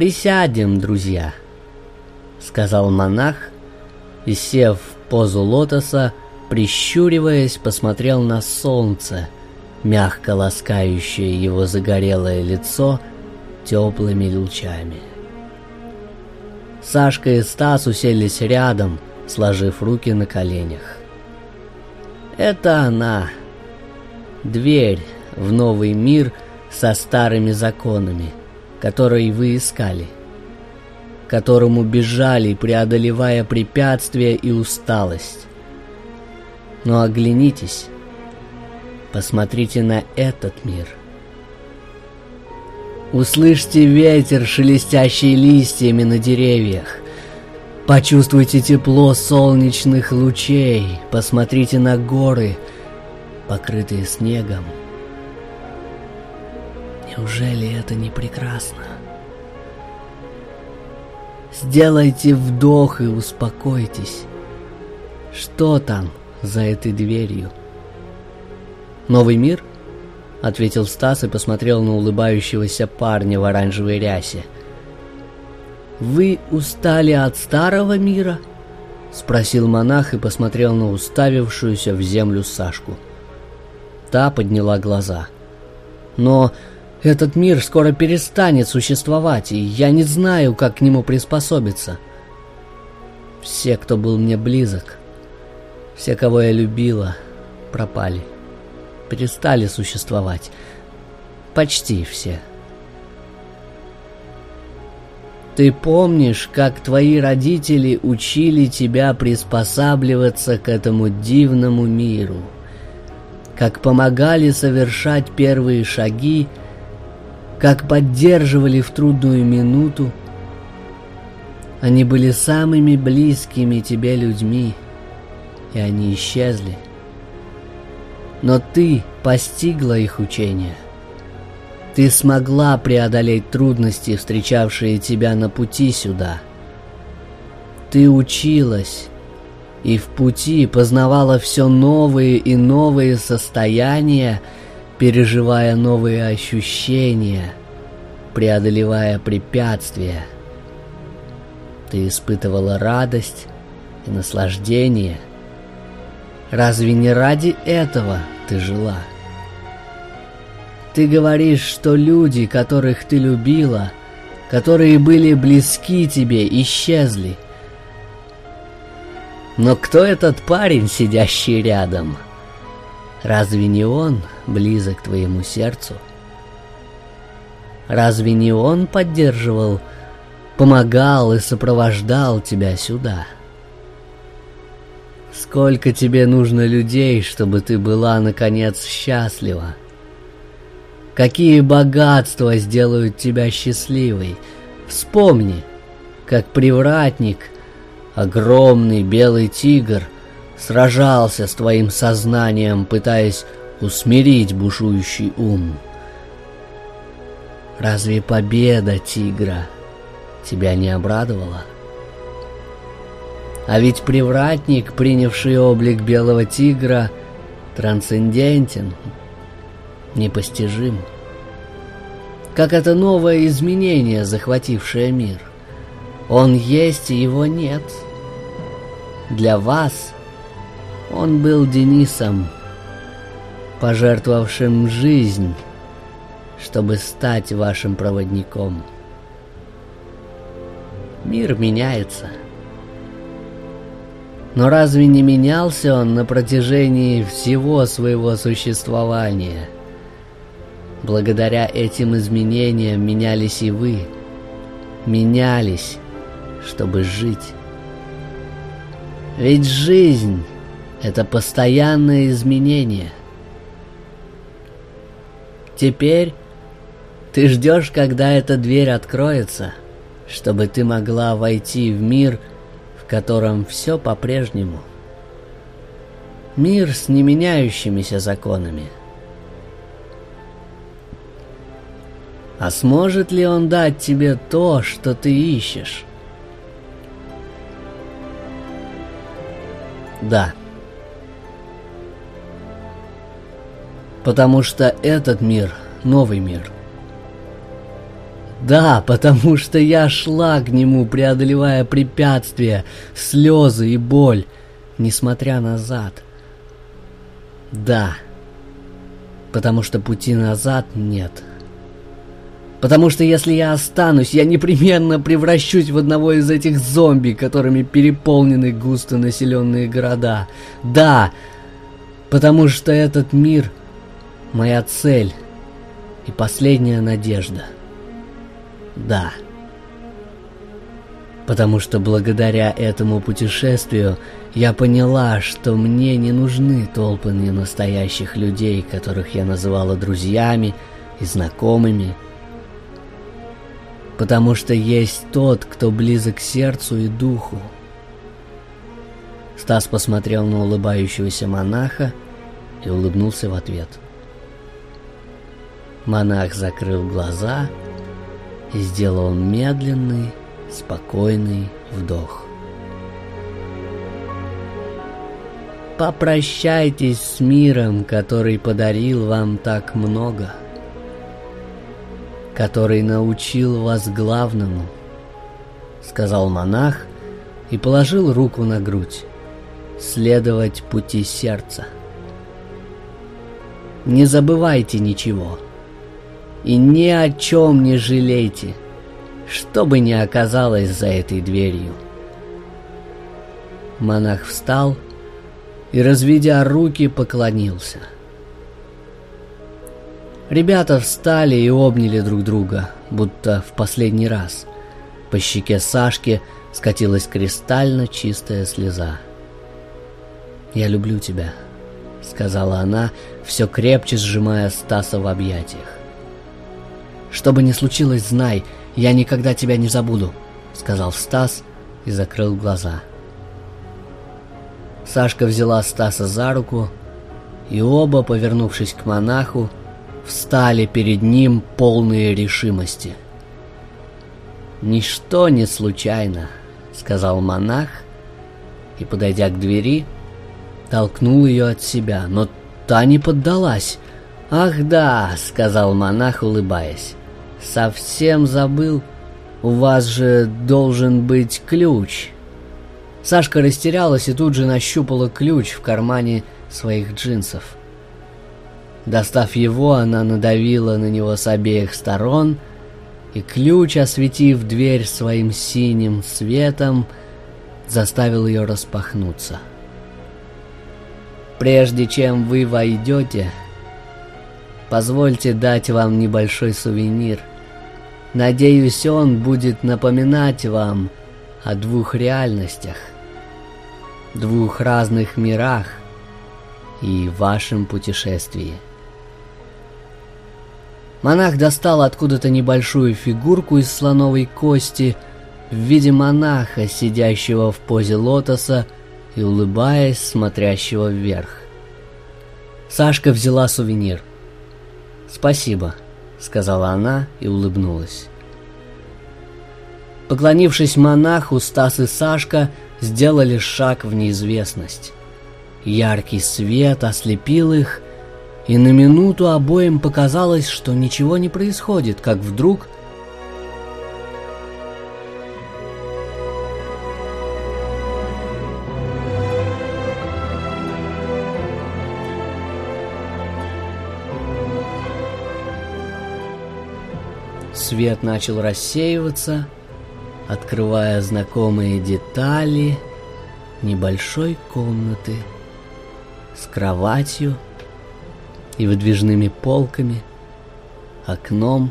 «Присядем, друзья», — сказал монах, и, сев в позу лотоса, прищуриваясь, посмотрел на солнце, мягко ласкающее его загорелое лицо теплыми лучами. Сашка и Стас уселись рядом, сложив руки на коленях. Это она, дверь в новый мир со старыми законами, которые вы искали, которому бежали, преодолевая препятствия и усталость. Но оглянитесь, посмотрите на этот мир. Услышьте ветер, шелестящий листьями на деревьях. Почувствуйте тепло солнечных лучей, посмотрите на горы, покрытые снегом. Неужели это не прекрасно? Сделайте вдох и успокойтесь. Что там за этой дверью? Новый мир? Ответил Стас и посмотрел на улыбающегося парня в оранжевой рясе – «Вы устали от старого мира?» — спросил монах и посмотрел на уставившуюся в землю Сашку. Та подняла глаза. «Но этот мир скоро перестанет существовать, и я не знаю, как к нему приспособиться. Все, кто был мне близок, все, кого я любила, пропали, перестали существовать. Почти все». Ты помнишь, как твои родители учили тебя приспосабливаться к этому дивному миру, как помогали совершать первые шаги, как поддерживали в трудную минуту. Они были самыми близкими тебе людьми, и они исчезли. Но ты постигла их учение — ты смогла преодолеть трудности, встречавшие тебя на пути сюда. Ты училась и в пути познавала все новые и новые состояния, переживая новые ощущения, преодолевая препятствия. Ты испытывала радость и наслаждение. Разве не ради этого ты жила? Ты говоришь, что люди, которых ты любила, которые были близки тебе, исчезли. Но кто этот парень, сидящий рядом? Разве не он близок твоему сердцу? Разве не он поддерживал, помогал и сопровождал тебя сюда? Сколько тебе нужно людей, чтобы ты была, наконец, счастлива? Какие богатства сделают тебя счастливой. Вспомни, как привратник, огромный белый тигр, сражался с твоим сознанием, пытаясь усмирить бушующий ум. Разве победа тигра тебя не обрадовала? А ведь привратник, принявший облик белого тигра, трансцендентен, непостижим. Как это новое изменение, захватившее мир. Он есть, и его нет. Для вас он был Денисом, пожертвовавшим жизнь, чтобы стать вашим проводником. Мир меняется. Но разве не менялся он на протяжении всего своего существования – Благодаря этим изменениям менялись и вы. Менялись, чтобы жить. Ведь жизнь — это постоянное изменение. Теперь ты ждешь, когда эта дверь откроется, чтобы ты могла войти в мир, в котором все по-прежнему. Мир с неменяющимися законами — А сможет ли он дать тебе то, что ты ищешь? Да. Потому что этот мир — новый мир. Да, потому что я шла к нему, преодолевая препятствия, слезы и боль, несмотря назад. Да, потому что пути назад нет. Потому что если я останусь, я непременно превращусь в одного из этих зомби, которыми переполнены густонаселенные города. Да, потому что этот мир — моя цель и последняя надежда. Да. Потому что благодаря этому путешествию я поняла, что мне не нужны толпы ненастоящих людей, которых я называла друзьями и знакомыми. Потому что есть тот, кто близок сердцу и духу. Стас посмотрел на улыбающегося монаха и улыбнулся в ответ. Монах закрыл глаза и сделал медленный, спокойный вдох. Попрощайтесь с миром, который подарил вам так много, который научил вас главному, сказал монах и положил руку на грудь, следовать пути сердца. Не забывайте ничего и ни о чем не жалейте, что бы ни оказалось за этой дверью. Монах встал и разведя руки, поклонился. Ребята встали и обняли друг друга, будто в последний раз. По щеке Сашки скатилась кристально чистая слеза. «Я люблю тебя», — сказала она, все крепче сжимая Стаса в объятиях. «Что бы ни случилось, знай, я никогда тебя не забуду», — сказал Стас и закрыл глаза. Сашка взяла Стаса за руку, и оба, повернувшись к монаху, встали перед ним полные решимости. «Ничто не случайно», — сказал монах, и, подойдя к двери, толкнул ее от себя, но та не поддалась. «Ах да», — сказал монах, улыбаясь, — «совсем забыл, у вас же должен быть ключ». Сашка растерялась и тут же нащупала ключ в кармане своих джинсов. Достав его, она надавила на него с обеих сторон, и ключ, осветив дверь своим синим светом, заставил ее распахнуться. Прежде чем вы войдете, позвольте дать вам небольшой сувенир. Надеюсь, он будет напоминать вам о двух реальностях двух разных мирах и вашем путешествии. Монах достал откуда-то небольшую фигурку из слоновой кости в виде монаха, сидящего в позе лотоса и улыбаясь, смотрящего вверх. Сашка взяла сувенир. «Спасибо», — сказала она и улыбнулась. Поклонившись монаху, Стас и Сашка сделали шаг в неизвестность. Яркий свет ослепил их, и на минуту обоим показалось, что ничего не происходит, как вдруг... Свет начал рассеиваться, открывая знакомые детали небольшой комнаты с кроватью и выдвижными полками, окном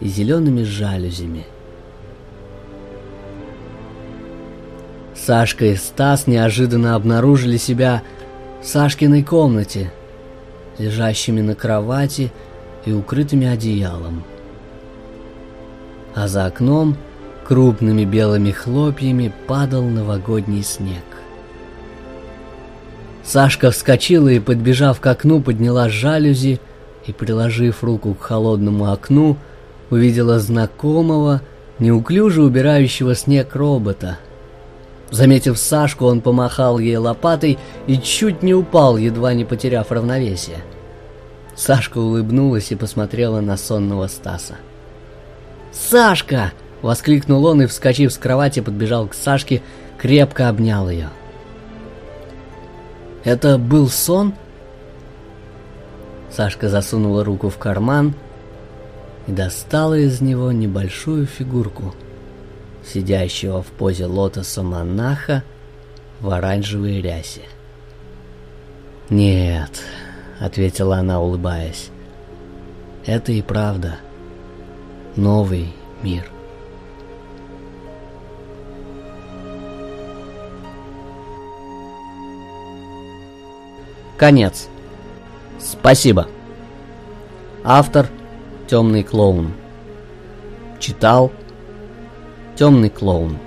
и зелеными жалюзями. Сашка и Стас неожиданно обнаружили себя в Сашкиной комнате, лежащими на кровати и укрытыми одеялом. А за окном – Крупными белыми хлопьями падал новогодний снег. Сашка вскочила и, подбежав к окну, подняла жалюзи и, приложив руку к холодному окну, увидела знакомого, неуклюже убирающего снег робота. Заметив Сашку, он помахал ей лопатой и чуть не упал, едва не потеряв равновесие. Сашка улыбнулась и посмотрела на сонного Стаса. Сашка!» — воскликнул он и, вскочив с кровати, подбежал к Сашке, крепко обнял ее. «Это был сон?» Сашка засунула руку в карман и достала из него небольшую фигурку, сидящего в позе лотоса монаха в оранжевой рясе. «Нет», — ответила она, улыбаясь, — «это и правда новый мир». Конец. Спасибо. Автор Темный клоун. Читал Темный клоун.